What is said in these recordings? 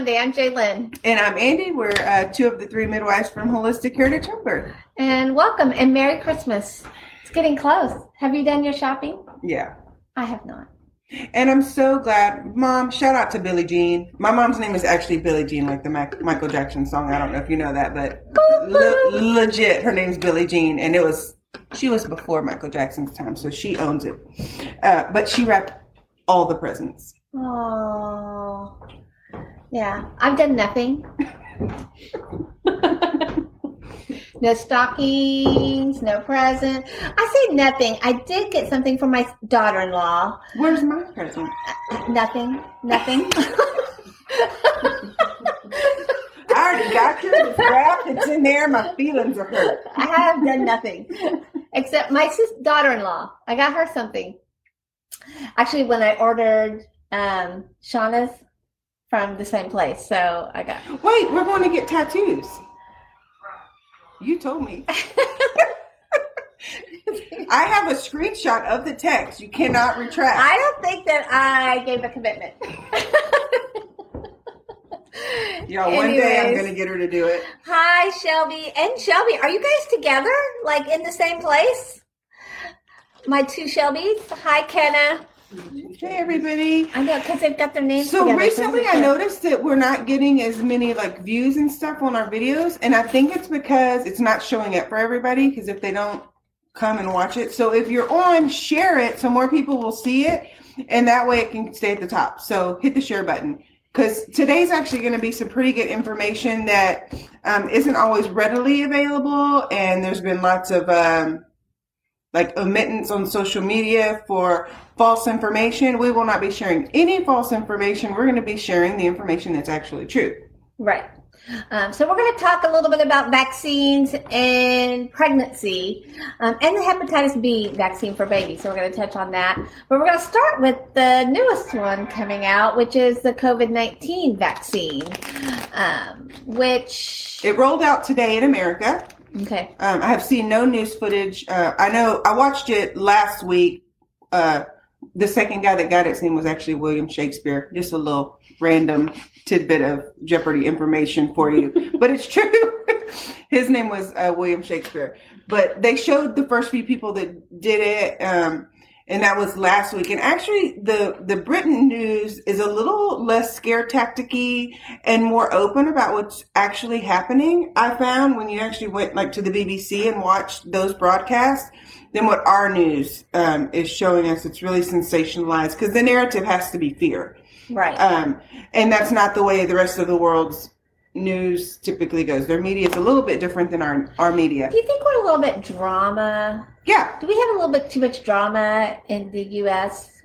Monday. I'm Jalen. And I'm Andy. We're uh, two of the three midwives from Holistic Care to Birth. And welcome and Merry Christmas. It's getting close. Have you done your shopping? Yeah. I have not. And I'm so glad. Mom, shout out to Billie Jean. My mom's name is actually Billie Jean, like the Mac- Michael Jackson song. I don't know if you know that, but le- legit, her name's Billie Jean. And it was, she was before Michael Jackson's time, so she owns it. Uh, but she wrapped all the presents. Oh, yeah. I've done nothing. no stockings, no present. I say nothing. I did get something for my daughter-in-law. Where's my present? Nothing. Nothing. I already got. It's wrapped. It's in there. My feelings are hurt. I have done nothing except my daughter-in-law. I got her something. Actually, when I ordered um, Shauna's from the same place, so I got. Wait, we're going to get tattoos. You told me. I have a screenshot of the text. You cannot retract. I don't think that I gave a commitment. Y'all, one day I'm going to get her to do it. Hi, Shelby and Shelby. Are you guys together, like in the same place? My two Shelbys. Hi, Kenna. Hey, everybody. I know because they've got their names. So together, recently I noticed that we're not getting as many like views and stuff on our videos. And I think it's because it's not showing up for everybody because if they don't come and watch it. So if you're on, share it so more people will see it. And that way it can stay at the top. So hit the share button. Because today's actually going to be some pretty good information that um, isn't always readily available. And there's been lots of um, like omittance on social media for false information. We will not be sharing any false information. We're going to be sharing the information that's actually true. Right. Um, so we're going to talk a little bit about vaccines and pregnancy um, and the hepatitis B vaccine for babies. So we're going to touch on that. But we're going to start with the newest one coming out, which is the COVID 19 vaccine, um, which. It rolled out today in America. Okay. Um, I have seen no news footage. Uh, I know I watched it last week. Uh, the second guy that got it, his name was actually William Shakespeare. Just a little random tidbit of Jeopardy information for you, but it's true. his name was uh, William Shakespeare. But they showed the first few people that did it, um, and that was last week. And actually, the the Britain news is a little less scare tacticy and more open about what's actually happening. I found when you actually went like to the BBC and watched those broadcasts than what our news um, is showing us. It's really sensationalized because the narrative has to be fear, Right. um, and that's not the way the rest of the world's news typically goes. Their media is a little bit different than our our media. Do you think we're a little bit drama? Yeah, Do we have a little bit too much drama in the U.S.?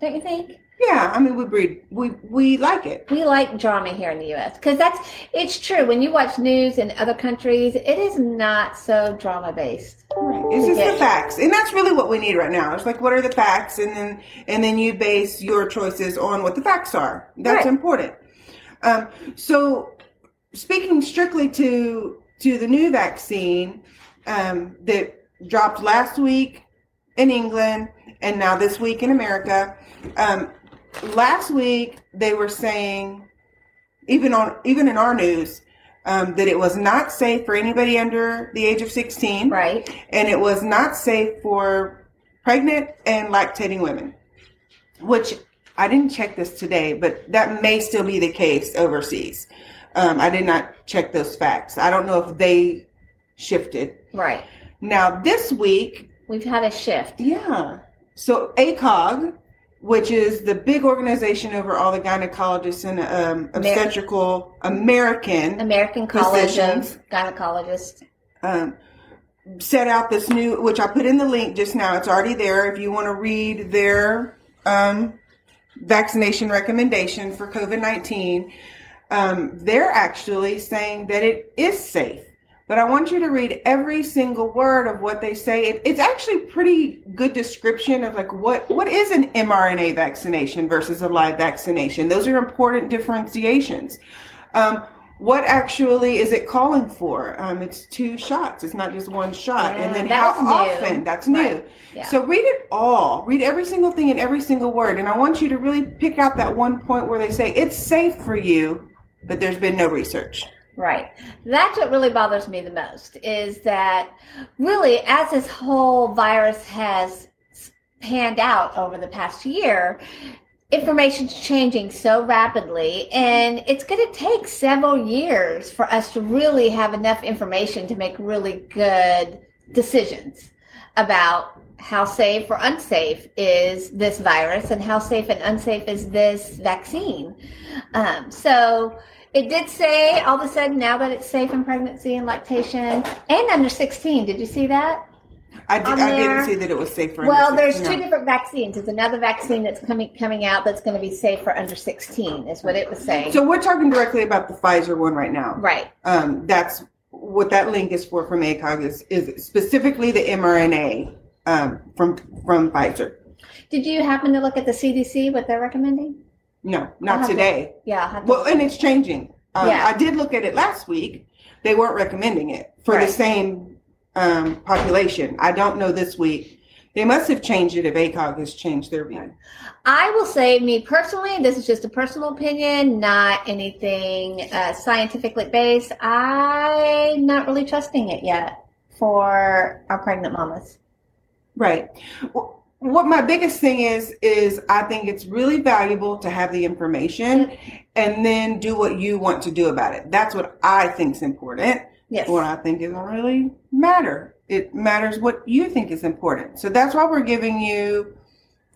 Don't you think? yeah. I mean, we breed. We we like it. We like drama here in the U.S. because that's it's true. When you watch news in other countries, it is not so drama based. Right. It's just Okay. the facts, and that's really what we need right now. It's like, what are the facts, and then and then you base your choices on what the facts are. That's Right. important. Um, so, speaking strictly to to the new vaccine um, that dropped last week in England, and now this week in America. Um, last week they were saying, even on even in our news. Um, that it was not safe for anybody under the age of 16 Right. and it was not safe for pregnant and lactating women, which I didn't check this today, but that may still be the case overseas. Um, I did not check those facts. I don't know if they shifted. Right. Now, this week, We've had a shift. yeah. So ACOG, which is the big organization over all the gynecologists and um, obstetrical American, American College Gynecologists. um, set out this new, which I put in the link just now. It's already there. If you want to read their um, vaccination recommendation for COVID 19, um, they're actually saying that it is safe. But I want you to read every single word of what they say. It, it's actually pretty good description of like what what is an mRNA vaccination versus a live vaccination. Those are important differentiations. Um, what actually is it calling for? Um, it's two shots. It's not just one shot. Yeah, and then that how new. often? That's new. Right. Yeah. So read it all. Read every single thing and every single word. And I want you to really pick out that one point where they say it's safe for you, but there's been no research. Right. That's what really bothers me the most is that really, as this whole virus has panned out over the past year, information's changing so rapidly, and it's going to take several years for us to really have enough information to make really good decisions about how safe or unsafe is this virus and how safe and unsafe is this vaccine. Um, so, it did say all of a sudden now that it's safe in pregnancy and lactation and under 16. Did you see that? I, did, I didn't see that it was safe for Well, there's 16, two different vaccines. There's another vaccine that's coming coming out that's going to be safe for under 16. Is what it was saying. So we're talking directly about the Pfizer one right now. right. Um, that's what that link is for from ACOG is, is specifically the mRNA um, from from Pfizer. Did you happen to look at the CDC what they're recommending? No, not have to- today. Yeah. Well, and it's changing. Um, Yeah. I did look at it last week. They weren't recommending it for Right. the same um, population. I don't know this week. They must have changed it if ACOG has changed their view. I will say, me personally, this is just a personal opinion, not anything uh, scientifically based. I'm not really trusting it yet for our pregnant mamas. Right. Wh- What my biggest thing is is I think it's really valuable to have the information and then do what you want to do about it. That's what I think is important. Yes. What I think doesn't really matter. It matters what you think is important. So that's why we're giving you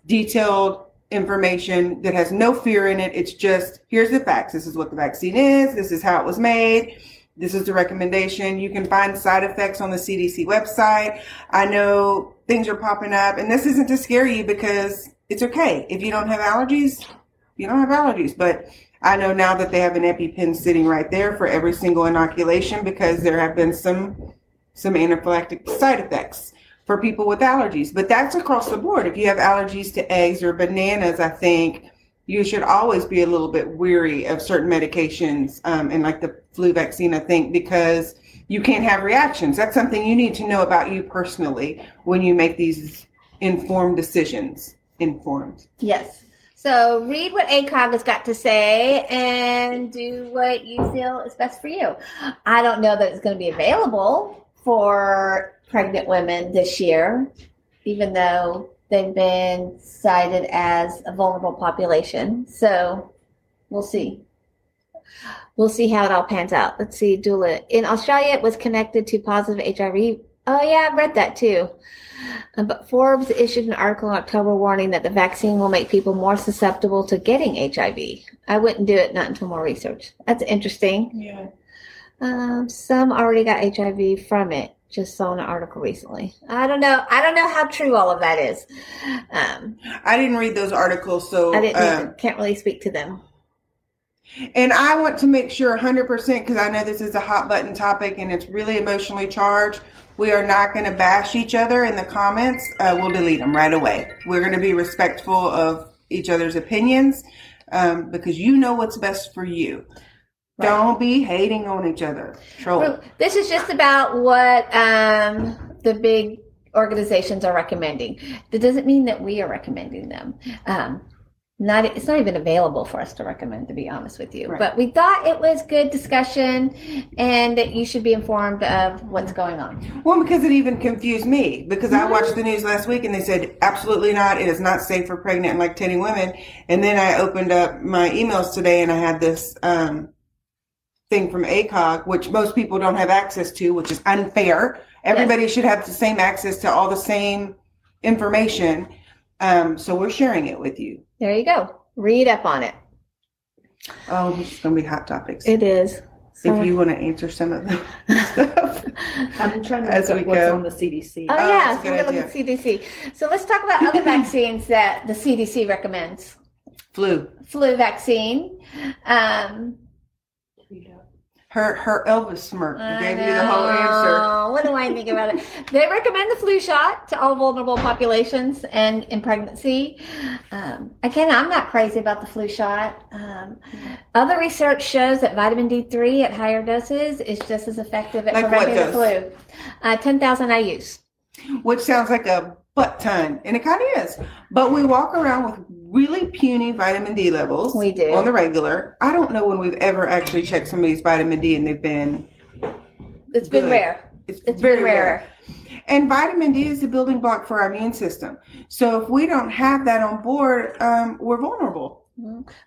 detailed information that has no fear in it. It's just here's the facts. This is what the vaccine is. This is how it was made. This is the recommendation. You can find side effects on the CDC website. I know things are popping up, and this isn't to scare you because it's okay. If you don't have allergies, you don't have allergies. But I know now that they have an EpiPen sitting right there for every single inoculation because there have been some some anaphylactic side effects for people with allergies. But that's across the board. If you have allergies to eggs or bananas, I think you should always be a little bit weary of certain medications um, and like the flu vaccine, I think, because you can't have reactions. That's something you need to know about you personally when you make these informed decisions. Informed. Yes. So read what ACOG has got to say and do what you feel is best for you. I don't know that it's going to be available for pregnant women this year, even though they've been cited as a vulnerable population. So we'll see. We'll see how it all pans out. Let's see, Dula. In Australia, it was connected to positive HIV. Oh, yeah, I've read that too. Uh, But Forbes issued an article in October warning that the vaccine will make people more susceptible to getting HIV. I wouldn't do it not until more research. That's interesting. Yeah. Um, some already got HIV from it. Just saw an article recently. I don't know. I don't know how true all of that is. Um, I didn't read those articles, so I didn't. um. Can't really speak to them. And I want to make sure 100% because I know this is a hot button topic and it's really emotionally charged. We are not going to bash each other in the comments. Uh, we'll delete them right away. We're going to be respectful of each other's opinions um, because you know what's best for you. Right. Don't be hating on each other. Troll. This is just about what um, the big organizations are recommending. That doesn't mean that we are recommending them. Um, not it's not even available for us to recommend, to be honest with you. Right. But we thought it was good discussion, and that you should be informed of what's going on. Well, because it even confused me because I watched the news last week and they said absolutely not. It is not safe for pregnant and lactating women. And then I opened up my emails today and I had this um, thing from ACOG, which most people don't have access to, which is unfair. Everybody should have the same access to all the same information. Um, so we're sharing it with you. There you go. Read up on it. Oh, it's going to be hot topics. It is. if you want to answer some of them. I'm trying to As look we up what's go. on the CDC. Oh Oh, yeah, that's so we're gonna look at CDC. So let's talk about other vaccines that the CDC recommends. Flu. Flu vaccine. Um, Her her Elvis smirk I gave you the whole answer. know. What do I think about it? They recommend the flu shot to all vulnerable populations and in pregnancy. Um, again, I'm not crazy about the flu shot. Um, other research shows that vitamin D3 at higher doses is just as effective at Like preventing the flu. Uh, 10,000 IUs. which sounds like a butt ton, and it kind of is. But we walk around with really puny vitamin D levels. We do. on the regular. I don't know when we've ever actually checked somebody's vitamin D and they've been. It's been rare. It's, It's very been rare. rare. And vitamin D is the building block for our immune system. So if we don't have that on board, um, we're vulnerable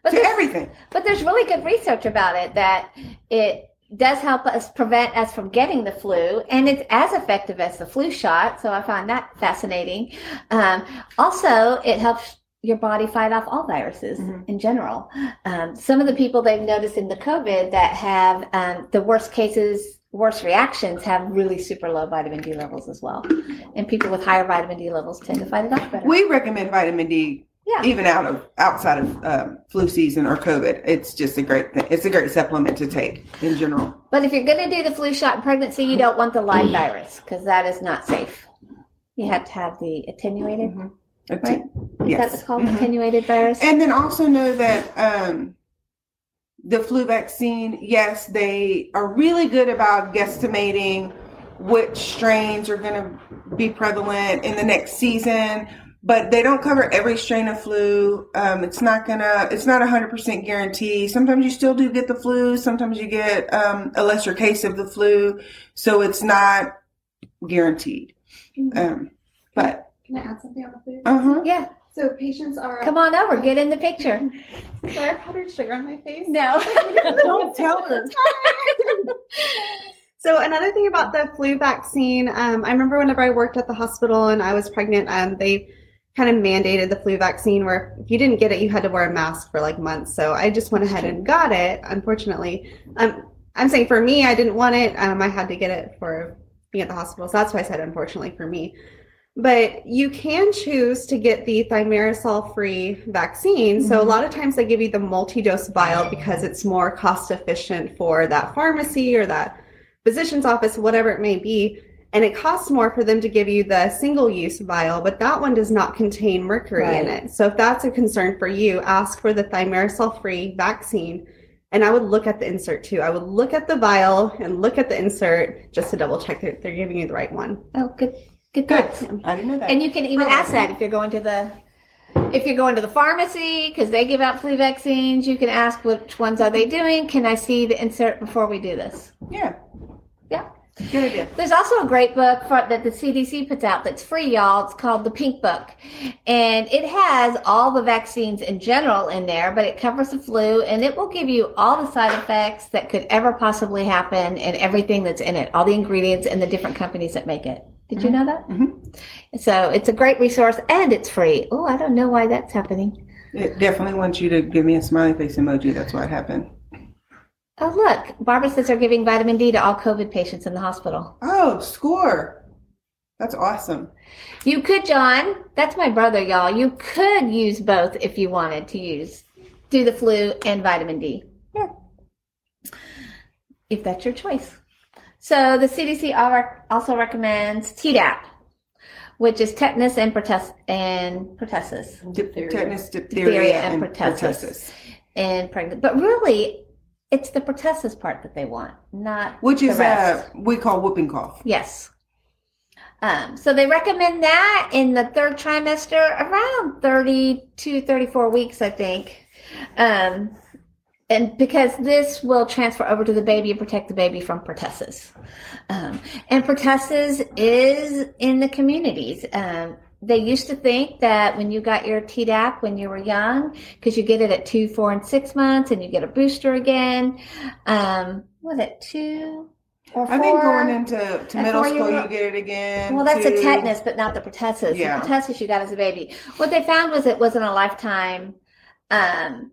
But to everything. but there's really good research about it that it does help us prevent us from getting the flu, and it's as effective as the flu shot. So I find that fascinating. Um, also, it helps your body fight off all viruses Mhm. in general. Um, some of the people they've noticed in the COVID that have um, the worst cases, worst reactions, have really super low vitamin D levels as well. And people with higher vitamin D levels tend to fight it off better. We recommend vitamin D Yeah. even out of outside of um, flu season or COVID. It's just a great thing. It's a great supplement to take in general. But if you're going to do the flu shot in pregnancy, you don't want the live virus because that is not safe. You have to have the attenuated. Mhm. Right. Yes. That's called? Mhm. Attenuated virus. And then also know that um, the flu vaccine, yes, they are really good about guesstimating which strains are going to be prevalent in the next season, but they don't cover every strain of flu. Um, it's not gonna, it's not a hundred percent guarantee. Sometimes you still do get the flu. Sometimes you get um, a lesser case of the flu, so it's not guaranteed. Um, but Can I add something on the food? uh huh. yeah, So patients are. come on over, get in the picture. Sorry, I have powdered sugar on my face. No. Don't tell her. So another thing about the flu vaccine, um, I remember whenever I worked at the hospital and I was pregnant, um, they kind of mandated the flu vaccine where if you didn't get it, you had to wear a mask for like months. So I just went ahead and got it. Unfortunately, um, I'm saying for me, I didn't want it. Um, I had to get it for being at the hospital, so that's why I said unfortunately for me. But you can choose to get the thimerosal-free vaccine. So a mm-hmm. lot of times they give you the multi-dose vial because it's more cost efficient for that pharmacy or that physician's office, whatever it may be. And it costs more for them to give you the single use vial, but that one does not contain mercury in it. So if that's a concern for you, ask for the thimerosal free vaccine. And I would look at the insert too. I would look at the vial and look at the insert just to double check that they're giving you the right one. Oh, good, good, Good. I didn't know that. And you can even ask that if you're going to the if you're going to the pharmacy because they give out flu vaccines. You can ask which ones are they doing. Can I see the insert before we do this? yeah. Yeah. Good idea. There's also a great book for, that the CDC puts out that's free, y'all. It's called the Pink Book. And it has all the vaccines in general in there, but it covers the flu and it will give you all the side effects that could ever possibly happen and everything that's in it, all the ingredients and the different companies that make it. Did you know that? Mhm. So it's a great resource and it's free. Oh, I don't know why that's happening. It definitely wants you to give me a smiley face emoji. That's what happened. Oh, look. Barbara says they're giving vitamin D to all COVID patients in the hospital. Oh, score. That's awesome. You could, John. That's my brother, y'all. You could use both if you wanted to use do the flu and vitamin D. Yeah. If that's your choice. So the CDC also recommends Tdap, which is tetanus and, pertus- and pertussis Dip- tetanus, diphtheria, Diphtheria and, and pertussis. pertussis. in pregnant. But really, it's the pertussis part that they want, not Which the is rest. uh we call whooping cough. Yes. Um, so they recommend that in the third trimester, around 32, 34 weeks, I think. Um, and because this will transfer over to the baby and protect the baby from pertussis. Um, and pertussis is in the communities. Um, they used to think that when you got your Tdap when you were young, because you get it at two, four, and six months, and you get a booster again. Um, was it two or four? I think going into to middle school, you get it again. Well, that's to- a tetanus, but not the pertussis. Yeah. The pertussis you got as a baby. What they found was it wasn't a lifetime um,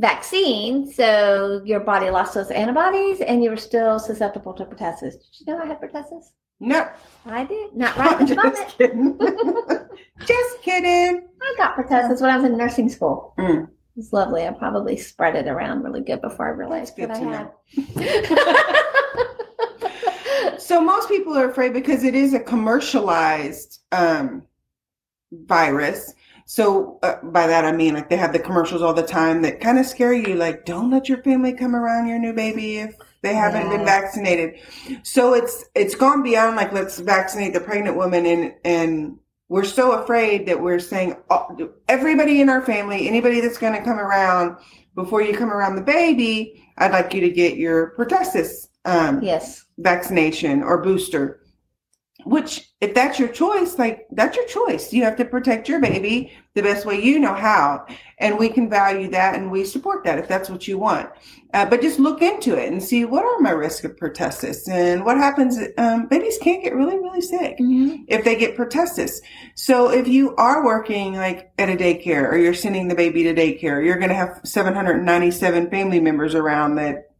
vaccine, so your body lost those antibodies, and you were still susceptible to pertussis. Did you know I had pertussis? No, I did. Not right I'm this just moment. kidding. just kidding. I got pertussis when I was in nursing school. Mm. It's lovely. I probably spread it around really good before I realized That's good I had. So most people are afraid because it is a commercialized um, virus. So uh, by that I mean like they have the commercials all the time that kind of scare you. Like, don't let your family come around your new baby if they haven't been vaccinated. So it's it's gone beyond like let's vaccinate the pregnant woman and and we're so afraid that we're saying oh, everybody in our family, anybody that's going to come around before you come around the baby, I'd like you to get your pertussis um, yes. vaccination or booster. Which, if that's your choice, like that's your choice. You have to protect your baby the best way you know how, and we can value that and we support that if that's what you want. Uh, but just look into it and see what are my risks of pertussis and what happens. Um, babies can get really, really sick Mhm. if they get pertussis. So if you are working like at a daycare or you're sending the baby to daycare, you're going to have 797 family members around that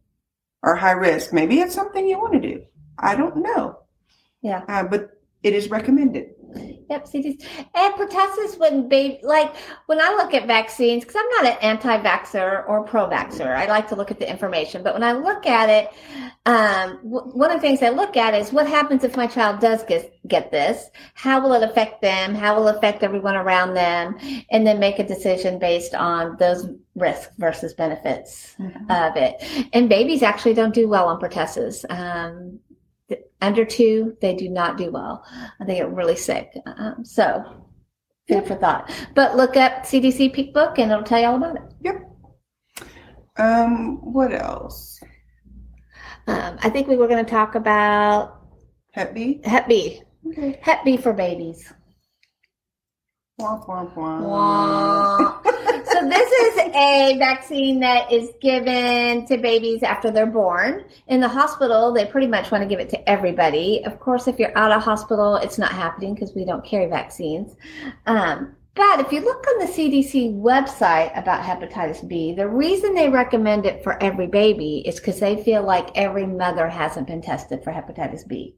are high risk. Maybe it's something you want to do. I don't know. Yeah. Uh, but it is recommended. Yep, CDC. And pertussis when baby, like when I look at vaccines, because I'm not an anti-vaxxer or pro-vaxxer. I like to look at the information, but when I look at it, um, w- one of the things I look at is what happens if my child does get get this? How will it affect them? How will it affect everyone around them? And then make a decision based on those risks versus benefits of it. And babies actually don't do well on pertussis. Um, under two, they do not do well. They get really sick. Um, so, food for thought. But look up CDC Pink Book and it'll tell you all about it. Yep. Um, what else? Um, I think we were going to talk about Hep B? Hep B. Okay. Hep B for babies. Womp, womp, womp. Wah. This is a vaccine that is given to babies after they're born. In the hospital, they pretty much want to give it to everybody. Of course, if you're out of hospital, it's not happening because we don't carry vaccines. Um, but if you look on the CDC website about hepatitis B, the reason they recommend it for every baby is because they feel like every mother hasn't been tested for hepatitis B.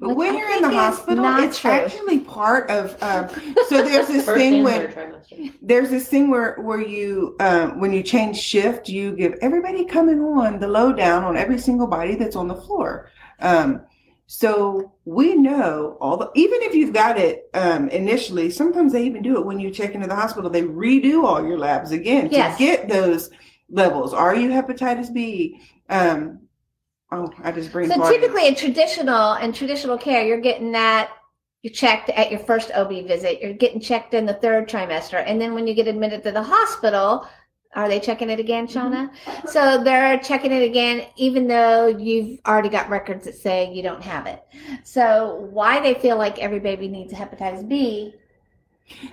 But Which when I you're in the hospital, not it's true. actually part of. Um, so there's this First thing and when there's this thing where where you um, when you change shift, you give everybody coming on the lowdown on every single body that's on the floor. Um, so we know all the even if you've got it um, initially, sometimes they even do it when you check into the hospital. They redo all your labs again Yes. to get those levels. Are you hepatitis B? Um, oh, I just bring. So typically in traditional and traditional care, you're getting that you checked at your first OB visit. You're getting checked in the third trimester, and then when you get admitted to the hospital, are they checking it again, Shauna? So they're checking it again, even though you've already got records that say you don't have it. So why they feel like every baby needs a hepatitis B?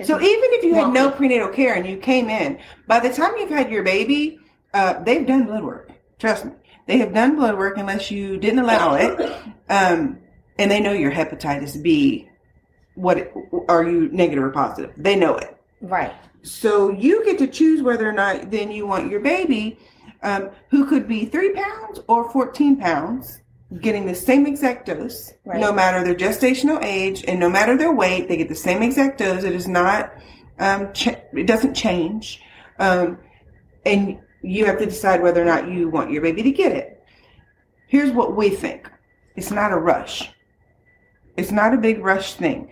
So even if you had no prenatal care and you came in, by the time you've had your baby, uh, they've done blood work. Trust me, they have done blood work unless you didn't allow it, um, and they know you're hepatitis B. What are you negative or positive? They know it. right. So you get to choose whether or not then you want your baby, um, who could be three pounds or 14 pounds, getting the same exact dose, Right. no matter their gestational age and no matter their weight, they get the same exact dose. It is not, um, ch- it doesn't change. Um, and you have to decide whether or not you want your baby to get it. Here's what we think. It's not a rush. It's not a big rush thing.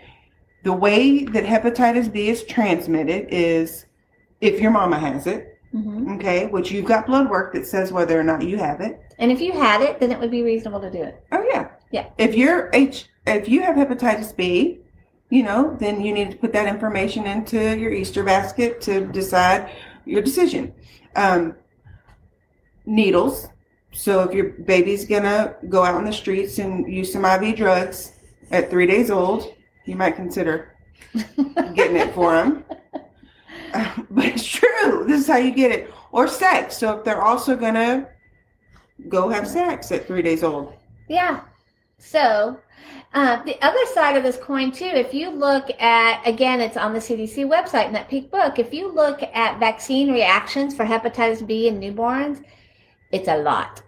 The way that hepatitis B is transmitted is if your mama has it, hmm okay, which you've got blood work that says whether or not you have it. And if you had it, then it would be reasonable to do it. Oh yeah. Yeah. If you're H if you have hepatitis B, you know, then you need to put that information into your Easter basket to decide your decision. Um, needles. So if your baby's gonna go out in the streets and use some IV drugs at three days old, you might consider getting it for them. but it's true. This is how you get it. Or sex. So if they're also gonna go have sex at three days old. Yeah. So, uh, the other side of this coin, too, if you look at, again, it's on the CDC website in that Pink Book, if you look at vaccine reactions for hepatitis B in newborns, it's a lot.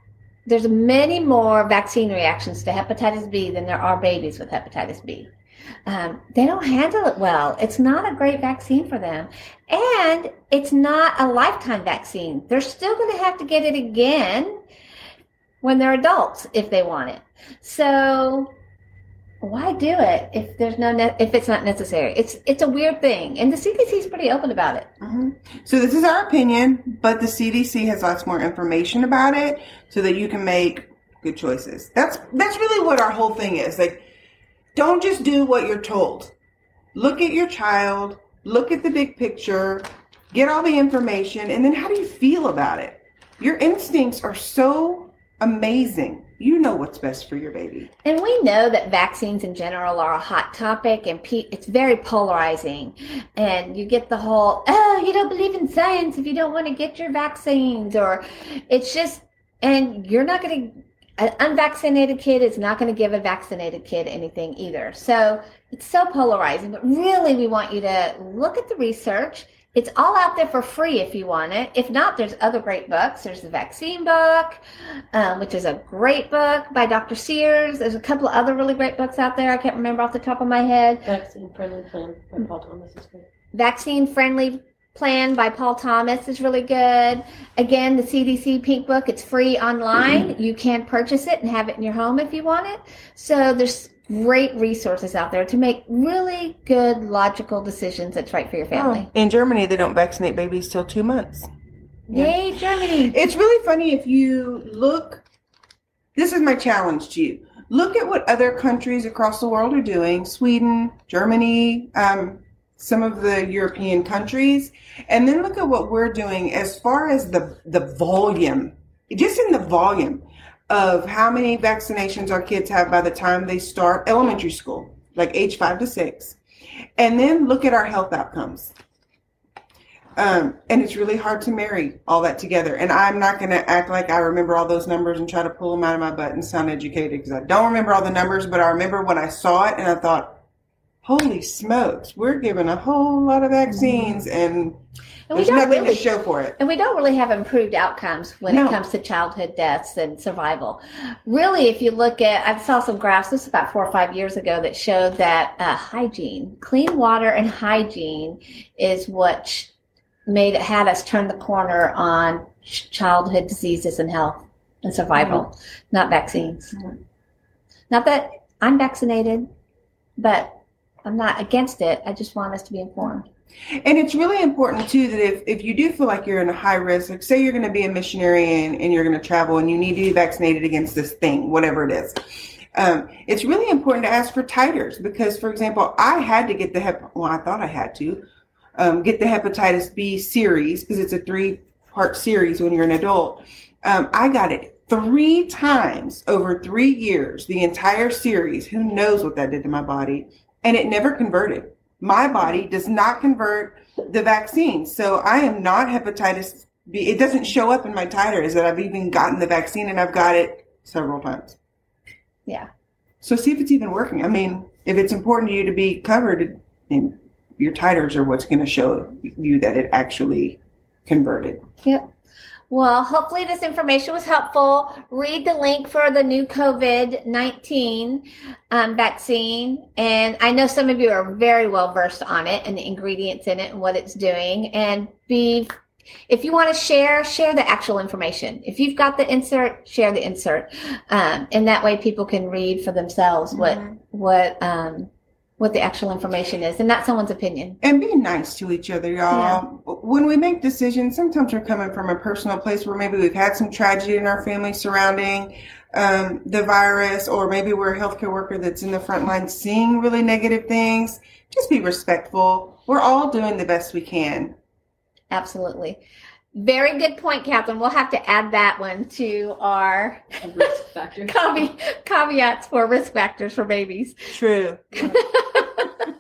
There's many more vaccine reactions to hepatitis B than there are babies with hepatitis B. Um, they don't handle it well. It's not a great vaccine for them. And it's not a lifetime vaccine. They're still going to have to get it again when they're adults if they want it. So why do it if there's no ne- if it's not necessary? It's it's a weird thing, and the CDC is pretty open about it. Mhm. So this is our opinion, but the CDC has lots more information about it, so that you can make good choices. That's that's really what our whole thing is. Like, don't just do what you're told. Look at your child. Look at the big picture. Get all the information, and then how do you feel about it? Your instincts are so amazing. You know what's best for your baby. And we know that vaccines in general are a hot topic, and pe- it's very polarizing. And you get the whole, oh, you don't believe in science if you don't want to get your vaccines, or it's just, and you're not going to. An unvaccinated kid is not going to give a vaccinated kid anything either. So it's so polarizing. But really, we want you to look at the research. It's all out there for free if you want it. If not, there's other great books. There's the vaccine book, um, which is a great book by Dr. Sears. There's a couple of other really great books out there. I can't remember off the top of my head. Vaccine friendly plan by Paul Thomas is good. Vaccine Friendly Plan by Paul Thomas is really good. Again, the CDC Pink Book, it's free online. You can purchase it and have it in your home if you want it. So there's great resources out there to make really good, logical decisions that's right for your family. In Germany, they don't vaccinate babies till two months. Yay, Germany! It's really funny if you look. This is my challenge to you. Look at what other countries across the world are doing Sweden, Germany, um, some of the European countries, and then look at what we're doing as far as the, the volume, just in the volume of how many vaccinations our kids have by the time they start elementary school, like age five to six. And then look at our health outcomes. Um, and it's really hard to marry all that together. And I'm not going to act like I remember all those numbers and try to pull them out of my butt and sound educated because I don't remember all the numbers, but I remember when I saw it and I thought, holy smokes, we're giving a whole lot of vaccines mm-hmm. and, And we there's don't nothing really to show for it. And we don't really have improved outcomes when No. it comes to childhood deaths and survival. Really, if you look at, I saw some graphs, this is about four or five years ago, that showed that uh, hygiene, clean water and hygiene is what made it, had us turn the corner on childhood diseases and health and survival, mm-hmm. not vaccines. Mm-hmm. Not that I'm vaccinated, but I'm not against it. I just want us to be informed. And it's really important too that if, if you do feel like you're in a high risk, like say you're going to be a missionary and, and you're going to travel and you need to be vaccinated against this thing, whatever it is. Um, it's really important to ask for titers because, for example, I had to get the hep. Well, I thought I had to um, get the hepatitis B series because it's a three part series when you're an adult. Um, I got it three times over three years, the entire series. Who knows what that did to my body? And it never converted. My body does not convert the vaccine. So I am not hepatitis B. It doesn't show up in my titers that I've even gotten the vaccine and I've got it several times. Yeah. So see if it's even working. I mean, if it's important to you to be covered, your titers are what's going to show you that it actually converted. Yep. Well, hopefully this information was helpful. Read the link for the new COVID 19 um, vaccine. And I know some of you are very well versed on it and the ingredients in it and what it's doing. And be, if you want to share, share the actual information. If you've got the insert, share the insert. Um, and that way people can read for themselves what, what, um, what the actual information is and not someone's opinion. And be nice to each other, y'all. When we make decisions, sometimes we're coming from a personal place where maybe we've had some tragedy in our family surrounding um, the virus, or maybe we're a healthcare worker that's in the front line seeing really negative things. Just be respectful. We're all doing the best we can. Absolutely. Very good point, Catherine. We'll have to add that one to our risk factor. caveats for risk factors for babies. True.